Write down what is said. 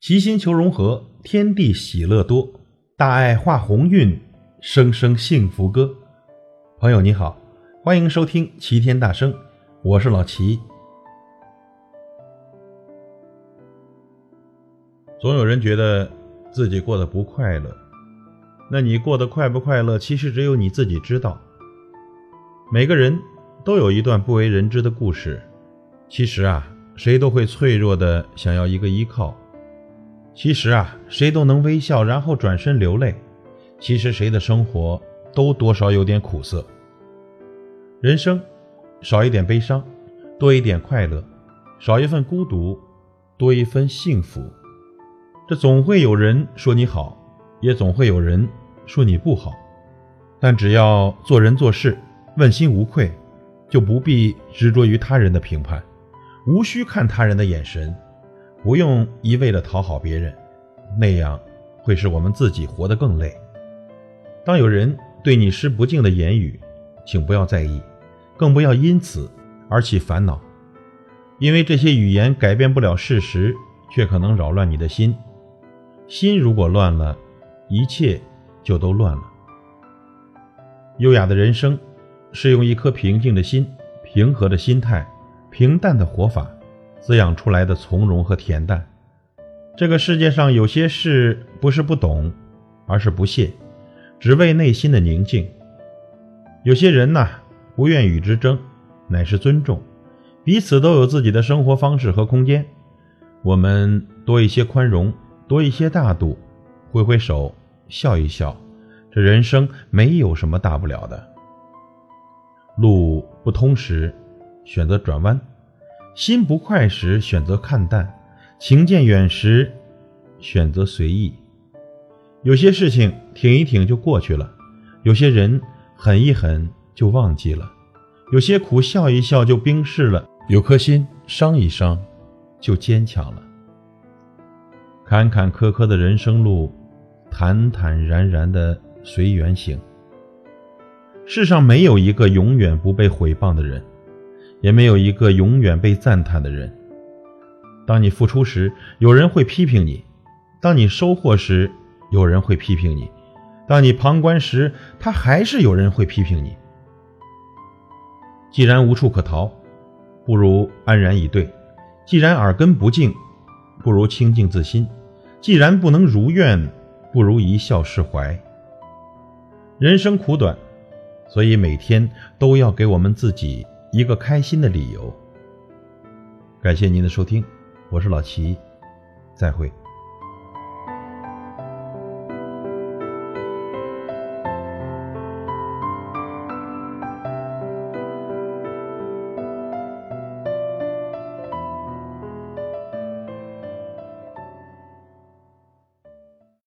齐心求融合，天地喜乐多，大爱化鸿运，声声幸福歌。朋友你好，欢迎收听齐天大圣，我是老齐。总有人觉得自己过得不快乐，那你过得快不快乐，其实只有你自己知道。每个人都有一段不为人知的故事，其实啊，谁都会脆弱的想要一个依靠。其实啊，谁都能微笑，然后转身流泪。其实谁的生活都多少有点苦涩。人生少一点悲伤，多一点快乐；少一份孤独，多一份幸福。这总会有人说你好，也总会有人说你不好。但只要做人做事问心无愧，就不必执着于他人的评判，无需看他人的眼神。不用一味的讨好别人，那样会使我们自己活得更累。当有人对你施不敬的言语，请不要在意，更不要因此而起烦恼，因为这些语言改变不了事实，却可能扰乱你的心。心如果乱了，一切就都乱了。优雅的人生，是用一颗平静的心、平和的心态、平淡的活法。滋养出来的从容和恬淡。这个世界上有些事不是不懂，而是不屑，只为内心的宁静。有些人呐，不愿与之争，乃是尊重。彼此都有自己的生活方式和空间，我们多一些宽容，多一些大度，挥挥手，笑一笑，这人生没有什么大不了的。路不通时，选择转弯。心不快时，选择看淡；情渐远时，选择随意。有些事情挺一挺就过去了，有些人狠一狠就忘记了，有些苦笑一笑就冰释了，有颗心伤一伤就坚强了。坎坎坷坷的人生路，坦坦然然的随缘行。世上没有一个永远不被毁谤的人。也没有一个永远被赞叹的人。当你付出时，有人会批评你；当你收获时，有人会批评你；当你旁观时，他还是有人会批评你。既然无处可逃，不如安然以对；既然耳根不净，不如清净自心；既然不能如愿，不如一笑释怀。人生苦短，所以每天都要给我们自己。一个开心的理由。感谢您的收听，我是老齐，再会。